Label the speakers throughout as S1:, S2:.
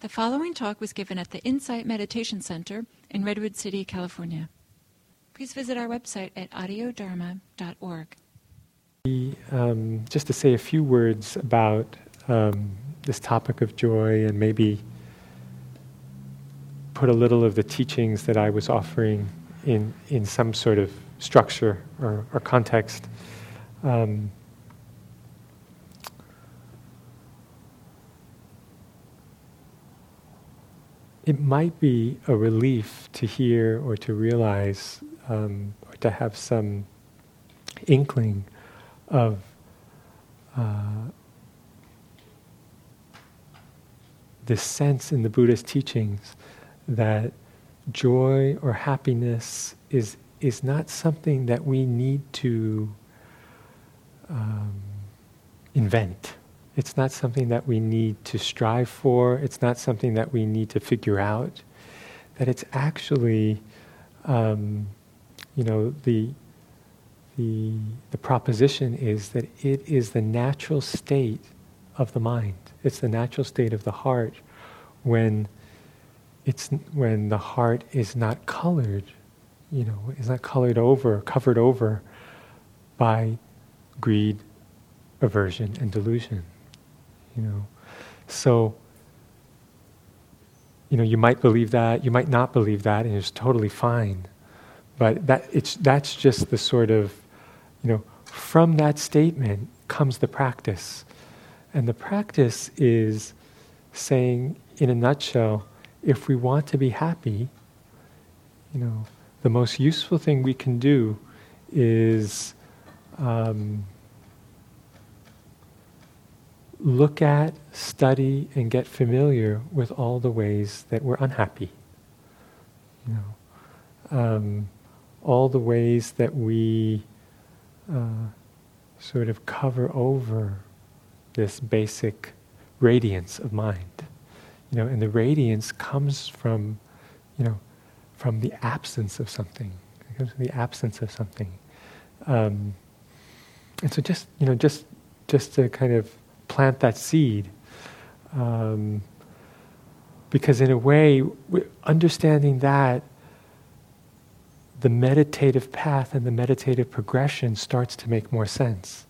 S1: The following talk was given at the Insight Meditation Center in Redwood City, California. Please visit our website at audiodharma.org.
S2: Um, just to say a few words about um, this topic of joy and maybe put a little of the teachings that I was offering in, in some sort of structure or, or context. Um, it might be a relief to hear or to realize um, or to have some inkling of uh, this sense in the Buddhist teachings that joy or happiness is is not something that we need to um, invent. It's not something that we need to strive for. It's not something that we need to figure out. That it's actually, um, you know, the, the, the proposition is that it is the natural state of the mind. It's the natural state of the heart when, it's, when the heart is not colored, you know, is not colored over, covered over by greed, aversion, and delusion you know. So, you know, you might believe that, you might not believe that, and it's totally fine. But that it's that's just the sort of, you know, from that statement comes the practice. And the practice is saying, in a nutshell, if we want to be happy, you know, the most useful thing we can do is um, look at, study, and get familiar with all the ways that we're unhappy. You know, um, all the ways that we uh, sort of cover over this basic radiance of mind. You know, and the radiance comes from, you know, from the absence of something. It comes from the absence of something. Um, and so, just you know, just just to kind of plant that seed. Um, because, in a way, understanding that, the meditative path and the meditative progression starts to make more sense.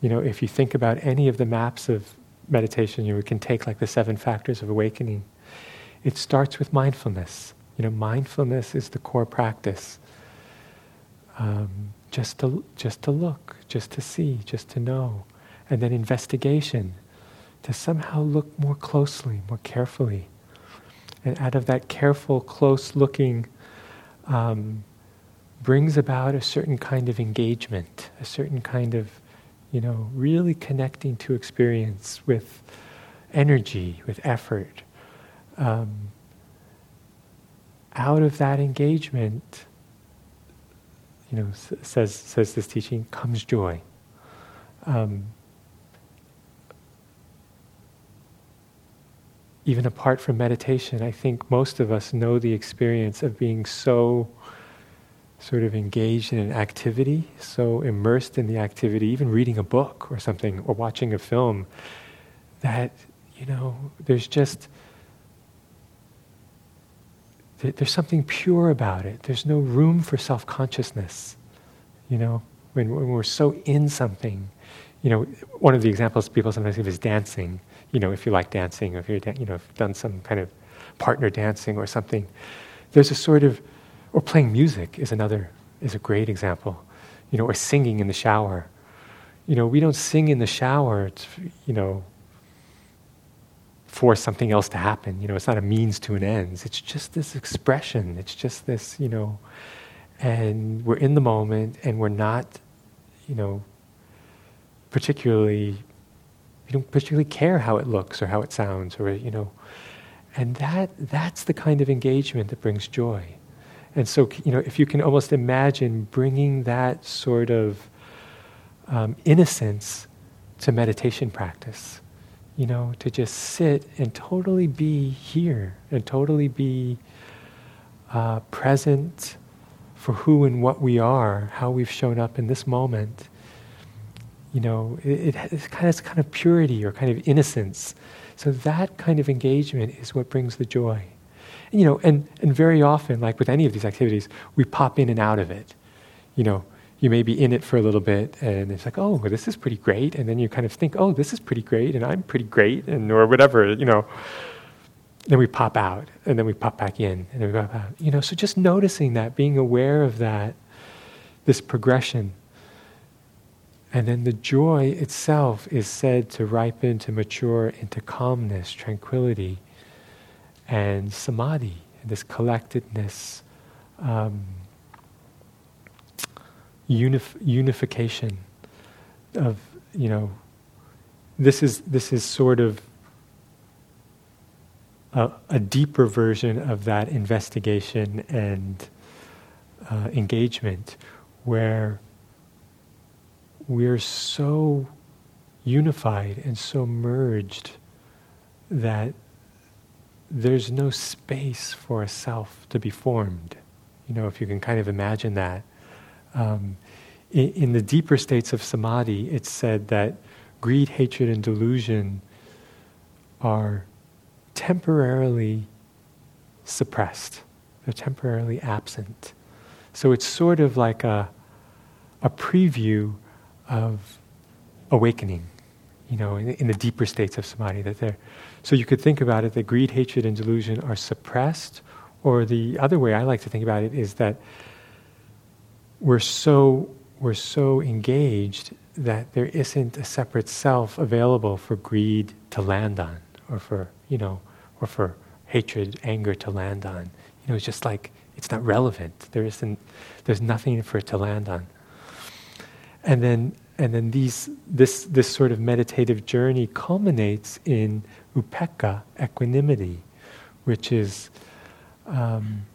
S2: You know, if you think about any of the maps of meditation, you can take like the seven factors of awakening. It starts with mindfulness. You know, mindfulness is the core practice. Um, just to just to look, just to see, just to know and then investigation to somehow look more closely, more carefully. And out of that careful, close looking, um, brings about a certain kind of engagement, a certain kind of, you know, really connecting to experience with energy, with effort. Um, out of that engagement, you know, says says this teaching, comes joy. Um, even apart from meditation, I think most of us know the experience of being so sort of engaged in an activity, so immersed in the activity, even reading a book or something, or watching a film, that, you know, there's just, there's something pure about it. There's no room for self consciousness, you know, when, when we're so in something. You know, one of the examples people sometimes give is dancing you know, if you like dancing, or if you're, you know, done some kind of partner dancing or something, there's a sort of, or playing music is another, is a great example, you know, or singing in the shower. You know, we don't sing in the shower, to, you know, for something else to happen. You know, it's not a means to an end. It's just this expression. It's just this, you know, and we're in the moment and we're not, you know, particularly don't particularly care how it looks or how it sounds or you know. And that that's the kind of engagement that brings joy. And so you know if you can almost imagine bringing that sort of um, innocence to meditation practice you know to just sit and totally be here and totally be uh, present for who and what we are how we've shown up in this moment you know, it, has kind of, kind of purity or kind of innocence So that kind of engagement is what brings the joy. And, you know, and, and very often, like with any of these activities, we pop in and out of it. You know, you may be in it for a little bit and it's like, oh, well, this is pretty great. And then you kind of think, oh, this is pretty great and I'm pretty great and or whatever, you know. Then we pop out and then we pop back in and then we pop out. You know, so just noticing that, being aware of that, this progression. And then the joy itself is said to ripen, to mature into calmness, tranquility, and samadhi, this collectedness. Um, unif- unification of you know this is this is sort of a, a deeper version of that investigation and uh, engagement where we're so unified and so merged that there's no space for a self to be formed. You know, if you can kind of imagine that. Um, in, in, the deeper states of samadhi, it's said that greed, hatred, and delusion are temporarily suppressed, they're temporarily absent. So it's sort of like a, a preview of awakening, you know, in, in the deeper states of samadhi. That they're, so you could think about it that greed, hatred, and delusion are suppressed, or the other way I like to think about it is that we're so we're so engaged that there isn't a separate self available for greed to land on, or for you know, or for hatred, anger to land on. You know, it's just like it's not relevant. There isn't. There's nothing for it to land on. And then and then these this this sort of meditative journey culminates in upekkha, equanimity, which is um,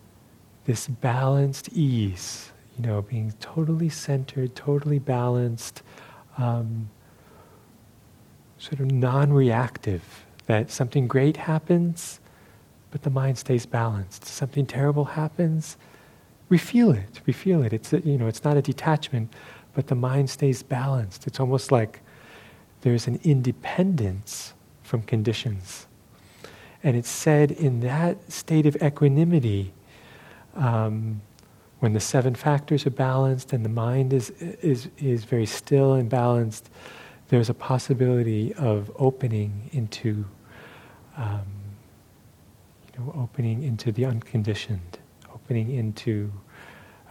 S2: this balanced ease you know, being totally centered, totally balanced, um, sort of non reactive, that something great happens, but the mind stays balanced. Something terrible happens, we feel it, we feel it. It's, a, you know, it's not a detachment, but the mind stays balanced. It's almost like there's an independence from conditions. And it's said in that state of equanimity, um, when the seven factors are balanced and the mind is, is, is very still and balanced, there's a possibility of opening into, um, you know, opening into the unconditioned, opening into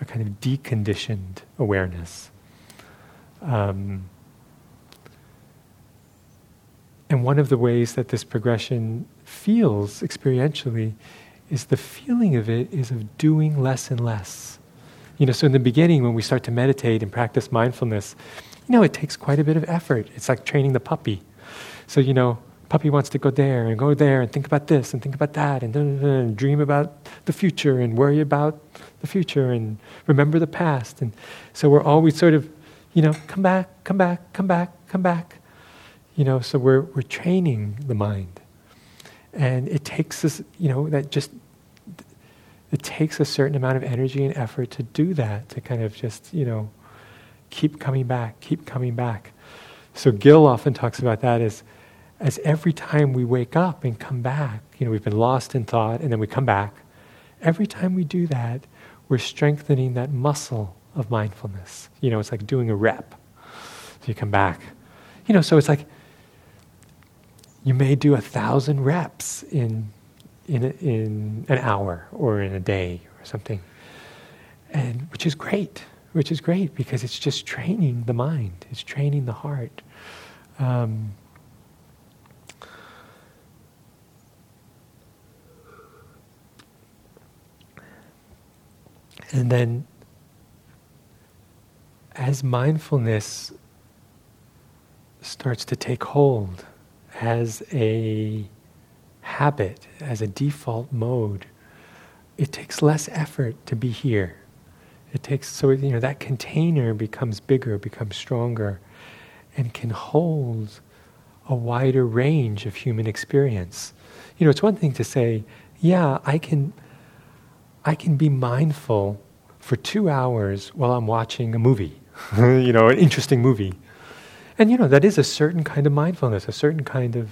S2: a kind of deconditioned awareness. Um, and one of the ways that this progression feels experientially is the feeling of it is of doing less and less. You know, so in the beginning, when we start to meditate and practice mindfulness, you know, it takes quite a bit of effort. It's like training the puppy. So, you know, puppy wants to go there and go there and think about this and think about that and, and dream about the future and worry about the future and remember the past. And so we're always sort of, you know, come back, come back, come back, come back. You know, so we're, we're training the mind. And it takes us, you know, that just it takes a certain amount of energy and effort to do that, to kind of just, you know, keep coming back, keep coming back. So Gil often talks about that as, as every time we wake up and come back, you know, we've been lost in thought and then we come back. Every time we do that, we're strengthening that muscle of mindfulness. You know, it's like doing a rep. So you come back. You know, so it's like you may do a thousand reps in in, in an hour or in a day or something. And which is great, which is great because it's just training the mind, it's training the heart. Um, and then as mindfulness starts to take hold as a habit, as a default mode, it takes less effort to be here. It takes so you know that container becomes bigger, becomes stronger, and can hold a wider range of human experience. You know, it's one thing to say, yeah, I can I can be mindful for two hours while I'm watching a movie, you know, an interesting movie. And you know, that is a certain kind of mindfulness, a certain kind of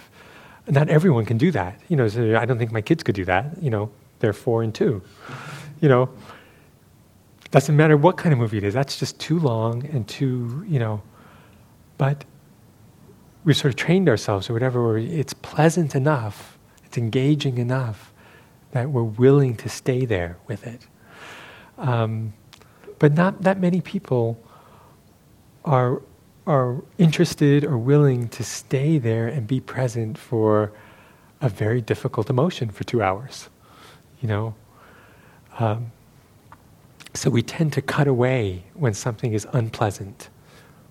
S2: not everyone can do that. You know, so I don't think my kids could do that. You know, they're four and two. You know, doesn't matter what kind of movie it is. That's just too long and too, you know. But we sort of trained ourselves or whatever. It's pleasant enough, it's engaging enough that we're willing to stay there with it. Um, but not that many people are are interested or willing to stay there and be present for a very difficult emotion for two hours. You know, um, so we tend to cut away when something is unpleasant.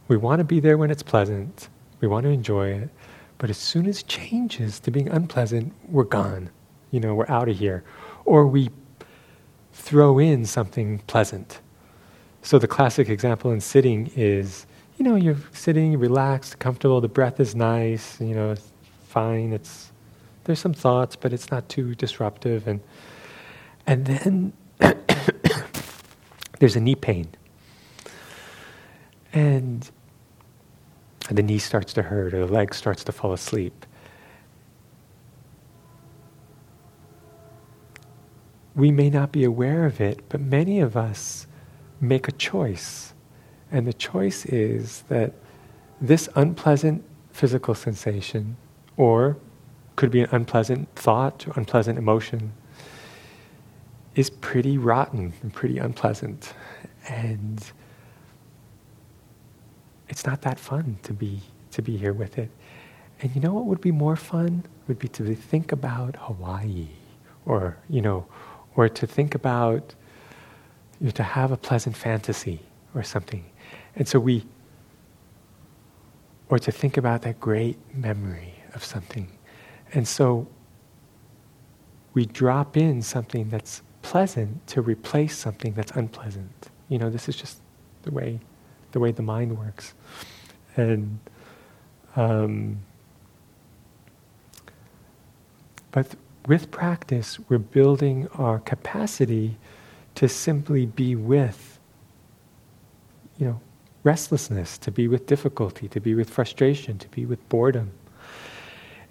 S2: We want to be there when it's pleasant. We want to enjoy it. But as soon as it changes to being unpleasant, we're gone. You know, we're out of here. Or we throw in something pleasant. So the classic example in sitting is, you know, you're sitting, relaxed, comfortable, the breath is nice, you know, it's fine, it's there's some thoughts, but it's not too disruptive and and then there's a knee pain. And the knee starts to hurt or the leg starts to fall asleep. We may not be aware of it, but many of us make a choice. And the choice is that this unpleasant physical sensation, or could be an unpleasant thought, or unpleasant emotion, is pretty rotten and pretty unpleasant. And it's not that fun to be to be here with it. And you know what would be more fun? Would be to think about Hawaii or, you know, or to think about you know, to have a pleasant fantasy or something. And so we or to think about that great memory of something. And so we drop in something that's pleasant to replace something that's unpleasant. You know, this is just the way the way the mind works. And um, but with practice, we're building our capacity to simply be with, you know, restlessness, to be with difficulty, to be with frustration, to be with boredom.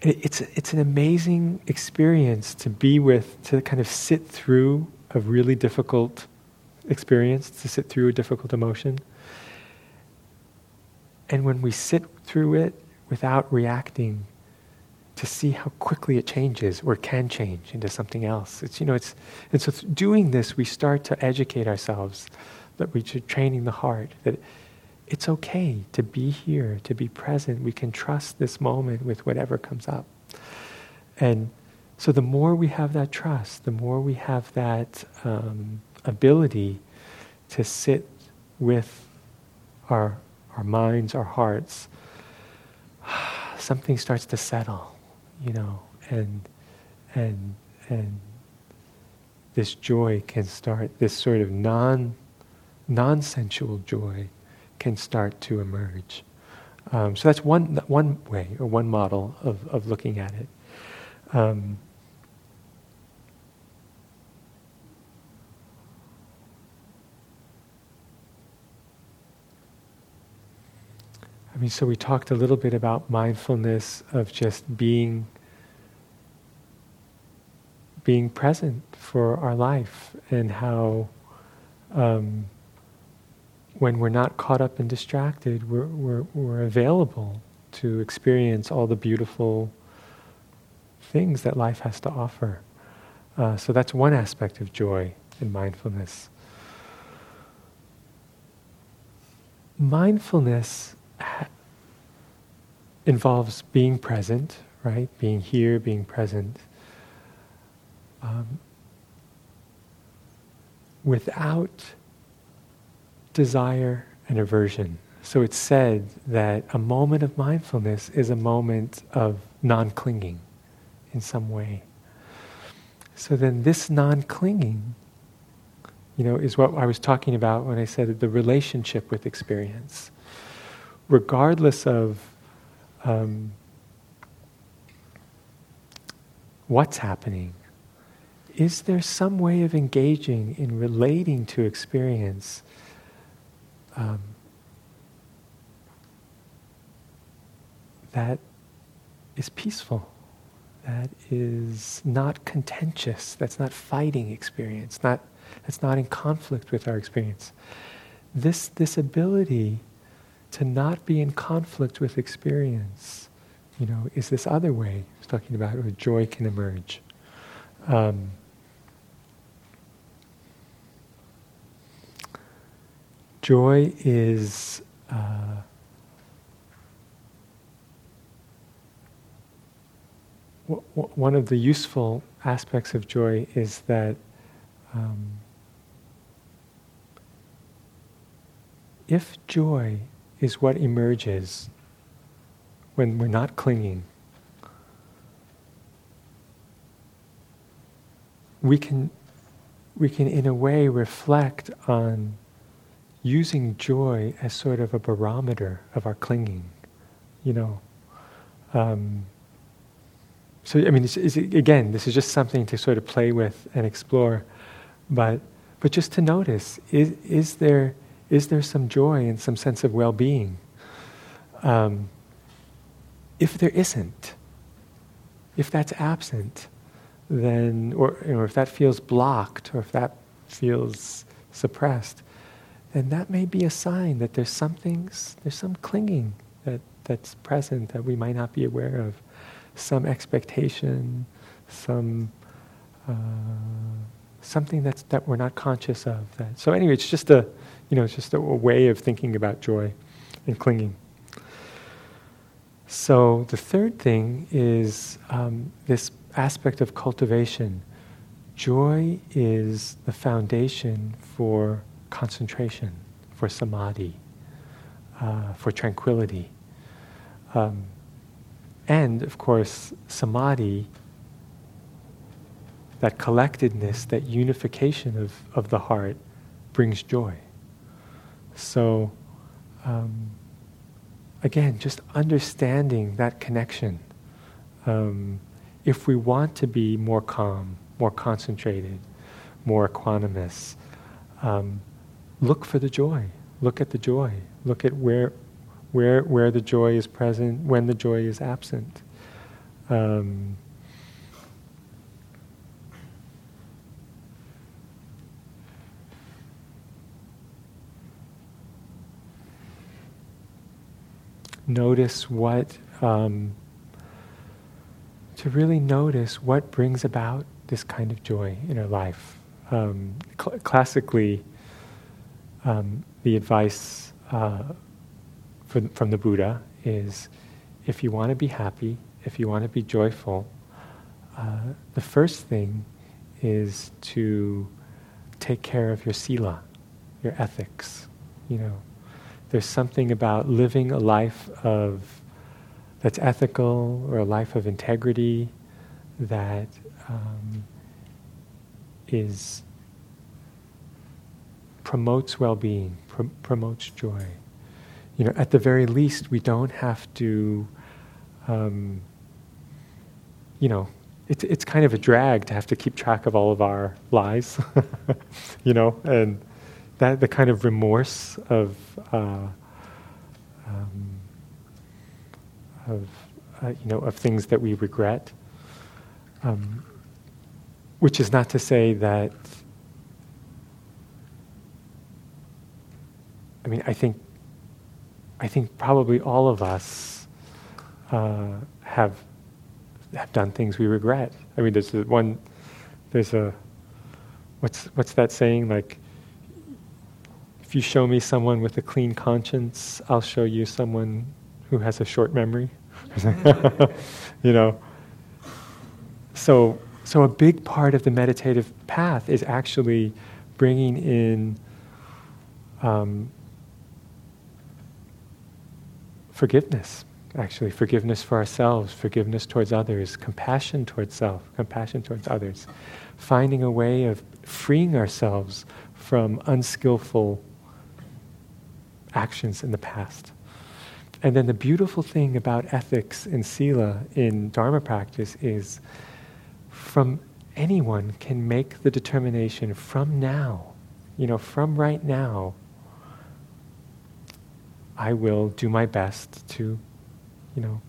S2: It's, it's an amazing experience to be with, to kind of sit through a really difficult experience, to sit through a difficult emotion. And when we sit through it without reacting, to see how quickly it changes or can change into something else. It's, you know, it's, and so doing this, we start to educate ourselves that we should training the heart that it's okay to be here, to be present. We can trust this moment with whatever comes up. And so the more we have that trust, the more we have that um, ability to sit with our, our minds, our hearts, something starts to settle, you know, and, and, and this joy can start, this sort of non, non-sensual joy can start to emerge. Um, so that's one, one way or one model of, of looking at it. Um, I mean, so we talked a little bit about mindfulness of just being being present for our life and how um, when we're not caught up and distracted, we're, we're, we're available to experience all the beautiful things that life has to offer. Uh, so that's one aspect of joy and mindfulness. Mindfulness involves being present, right? Being here, being present. Um, without desire and aversion. So it's said that a moment of mindfulness is a moment of non clinging in some way. So then, this non clinging, you know, is what I was talking about when I said the relationship with experience. Regardless of um, what's happening, is there some way of engaging in relating to experience um, that is peaceful, that is not contentious, that's not fighting experience, not, that's not in conflict with our experience. This, this ability to not be in conflict with experience, you know, is this other way I was talking about where joy can emerge. Um, joy is uh, w- w- one of the useful aspects of joy is that um, if joy is what emerges when we're not clinging, we can, we can in a way reflect on using joy as sort of a barometer of our clinging, you know. Um, so, I mean, it's, it's, again, this is just something to sort of play with and explore, but, but just to notice is, is, there, is there some joy and some sense of well being? Um, if there isn't, if that's absent, then, or if that feels blocked or if that feels suppressed, then that may be a sign that there's something, there's some clinging that, that's present that we might not be aware of some expectation, some uh, something that's that we're not conscious of. That so anyway, it's just a you know it's just a, a way of thinking about joy and clinging. So the third thing is um, this aspect of cultivation. Joy is the foundation for concentration, for samadhi, uh, for tranquility. Um, and of course, samadhi, that collectedness, that unification of, of the heart, brings joy. So, um, again, just understanding that connection. Um, if we want to be more calm, more concentrated, more equanimous, um, look for the joy. Look at the joy. Look at where where, where the joy is present, when the joy is absent. Um, notice what, um, to really notice what brings about this kind of joy in our life. Um, cl- classically, um, the advice uh, from, from the Buddha is if you want to be happy, if you want to be joyful, uh, the first thing is to take care of your sila, your ethics. You know, there's something about living a life of that's ethical or a life of integrity that um, is promotes well-being, pr- promotes joy. You know, at the very least, we don't have to, um, you know, it's it's kind of a drag to have to keep track of all of our lies, you know, and that the kind of remorse of uh, um, of uh, you know of things that we regret, um, which is not to say that. I mean, I think I think probably all of us uh, have have done things we regret. I mean, there's one, there's a, what's what's that saying? Like, if you show me someone with a clean conscience, I'll show you someone who has a short memory. you know. So, so a big part of the meditative path is actually bringing in um, forgiveness, actually, forgiveness for ourselves, forgiveness towards others, compassion towards self, compassion towards others, finding a way of freeing ourselves from unskillful actions in the past. And then the beautiful thing about ethics and sila in Dharma practice is from anyone can make the determination from now, you know, from right now, I will do my best to, you know,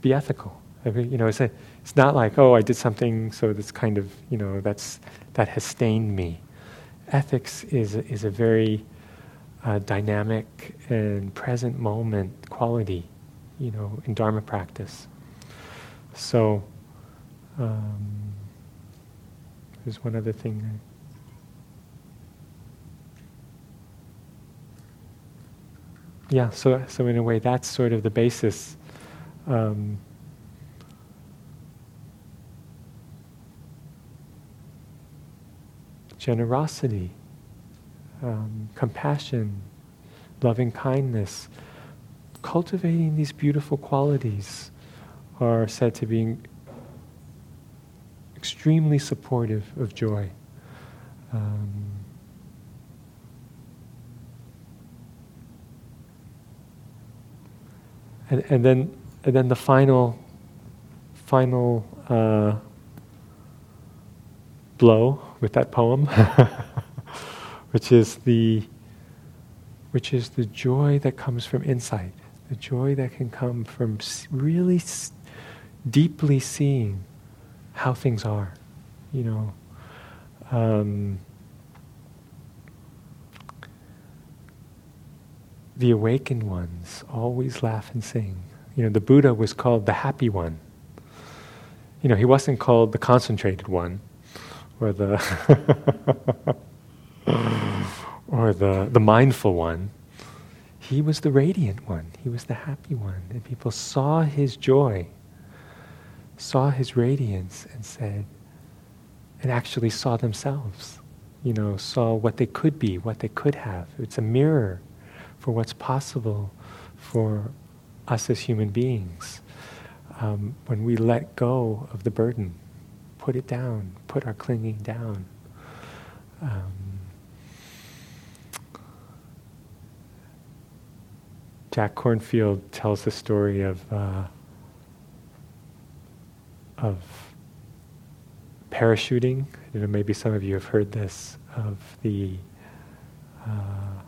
S2: be ethical I mean, you know, it's, a, it's not like, oh, I did something, so that's kind of, you know, that's, that has stained me. Ethics is, is a very uh, dynamic and present moment quality, you know, in Dharma practice. So, um, there's one other thing. Yeah, so, so in a way, that's sort of the basis. Um, generosity, um, compassion, loving kindness, cultivating these beautiful qualities are said to be extremely supportive of joy. Um, and, and then and then the final final uh, blow with that poem, which is the which is the joy that comes from insight, the joy that can come from really s- deeply seeing how things are, you know. Um, the awakened ones always laugh and sing. You know, the Buddha was called the happy one. You know, he wasn't called the concentrated one or the or the, the mindful one. He was the radiant one. He was the happy one. And people saw his joy, saw his radiance, and said, and actually saw themselves. You know, saw what they could be, what they could have. It's a mirror for what's possible for us as human beings um, when we let go of the burden put it down, put our clinging down. Um, Jack Kornfield tells the story of uh, of parachuting. You know, maybe some of you have heard this of the uh,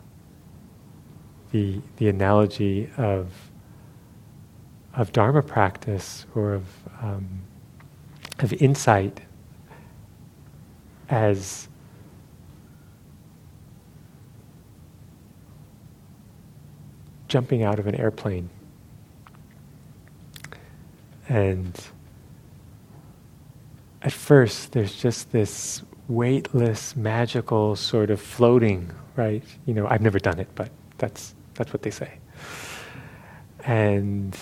S2: the the analogy of of Dharma practice or of um, of insight as jumping out of an airplane. And at first, there's just this weightless, magical sort of floating, right? You know, I've never done it, but that's, that's what they say. And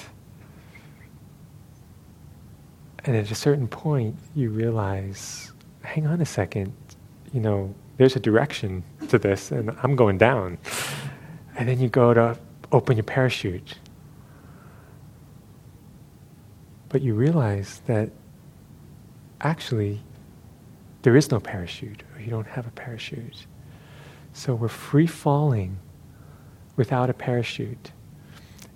S2: and at a certain point, you realize, hang on a second, you know, there's a direction to this, and I'm going down. And then you go to open your parachute. But you realize that actually there is no parachute, or you don't have a parachute. So we're free falling without a parachute.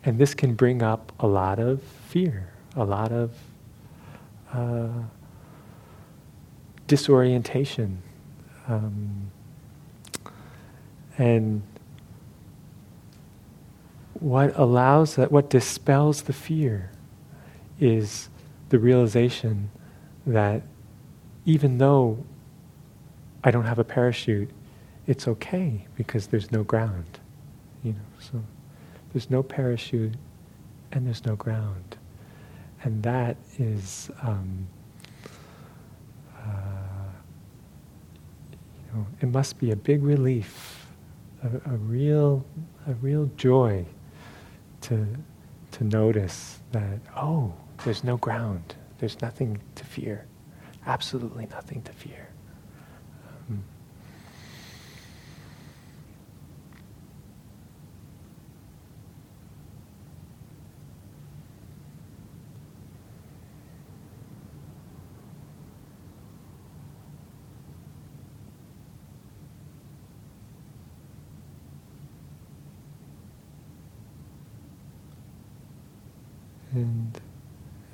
S2: And this can bring up a lot of fear, a lot of uh, disorientation. Um, and what allows that, what dispels the fear is the realization that even though I don't have a parachute, it's okay because there's no ground. You know, so there's no parachute and there's no ground. And that is, um, uh, you know, it must be a big relief, a, a real, a real joy to to notice that oh, there's no ground, there's nothing to fear, absolutely nothing to fear. Um, And,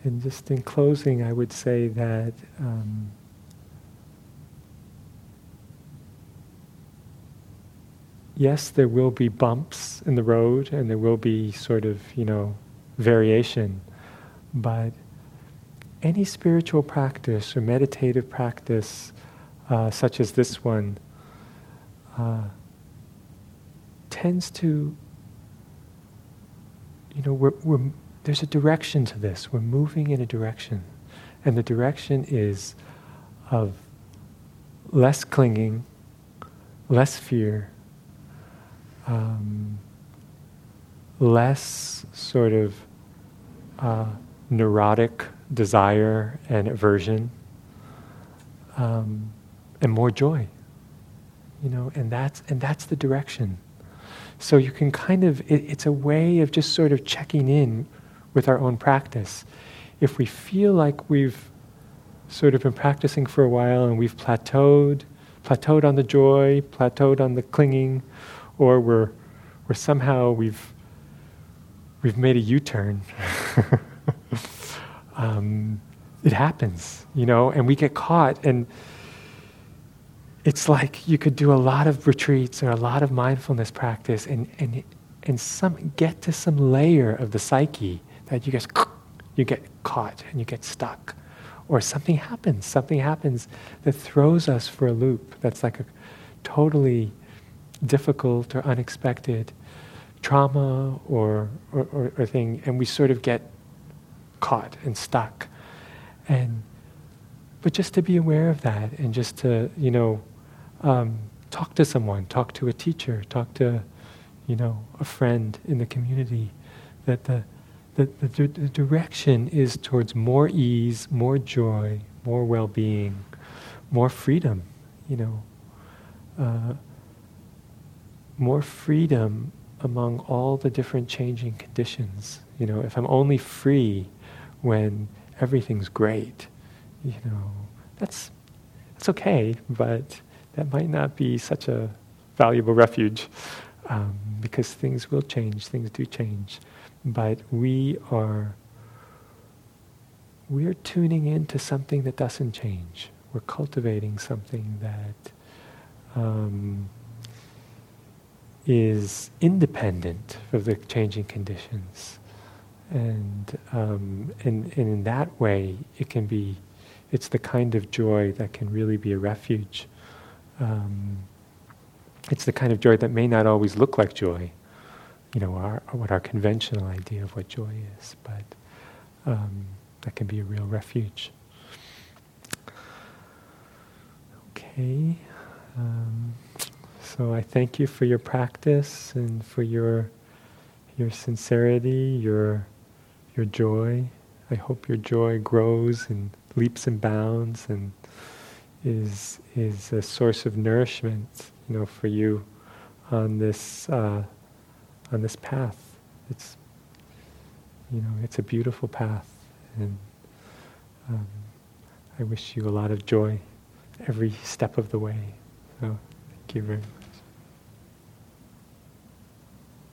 S2: and just in closing, I would say that um, yes, there will be bumps in the road and there will be sort of, you know, variation, but any spiritual practice or meditative practice, uh, such as this one, uh, tends to, you know, we're, we're, there's a direction to this. We're moving in a direction. And the direction is of less clinging, less fear, um, less sort of uh, neurotic desire and aversion, um, and more joy. You know, and that's and that's the direction. So you can kind of it, it's a way of just sort of checking in with our own practice. If we feel like we've sort of been practicing for a while and we've plateaued, plateaued on the joy, plateaued on the clinging, or we're, we're somehow we've we've made a U-turn. um, it happens, you know, and we get caught and it's like you could do a lot of retreats or a lot of mindfulness practice and, and, and some, get to some layer of the psyche that you get, you get caught and you get stuck. Or something happens, something happens that throws us for a loop that's like a totally difficult or unexpected trauma or, or, or, or thing, and we sort of get caught and stuck. And but just to be aware of that and just to, you know, um, talk to someone, talk to a teacher, talk to, you know, a friend in the community. That the, the, the, the direction is towards more ease, more joy, more well being, more freedom, you know. Uh, more freedom among all the different changing conditions. You know, if I'm only free when everything's great, you know, that's that's okay, but that might not be such a valuable refuge um, because things will change, things do change. But we are we're tuning into something that doesn't change. We're cultivating something that um, is independent of the changing conditions. And, um, and, and in that way, it can be, it's the kind of joy that can really be a refuge um, it's the kind of joy that may not always look like joy, you know, our, what our conventional idea of what joy is, but um, that can be a real refuge. Okay. Um, so I thank you for your practice and for your your sincerity, your your joy. I hope your joy grows and leaps and bounds and is is a source of nourishment, you know, for you on this uh, on this path. It's you know, it's a beautiful path, and um, I wish you a lot of joy every step of the way. So, thank you very much.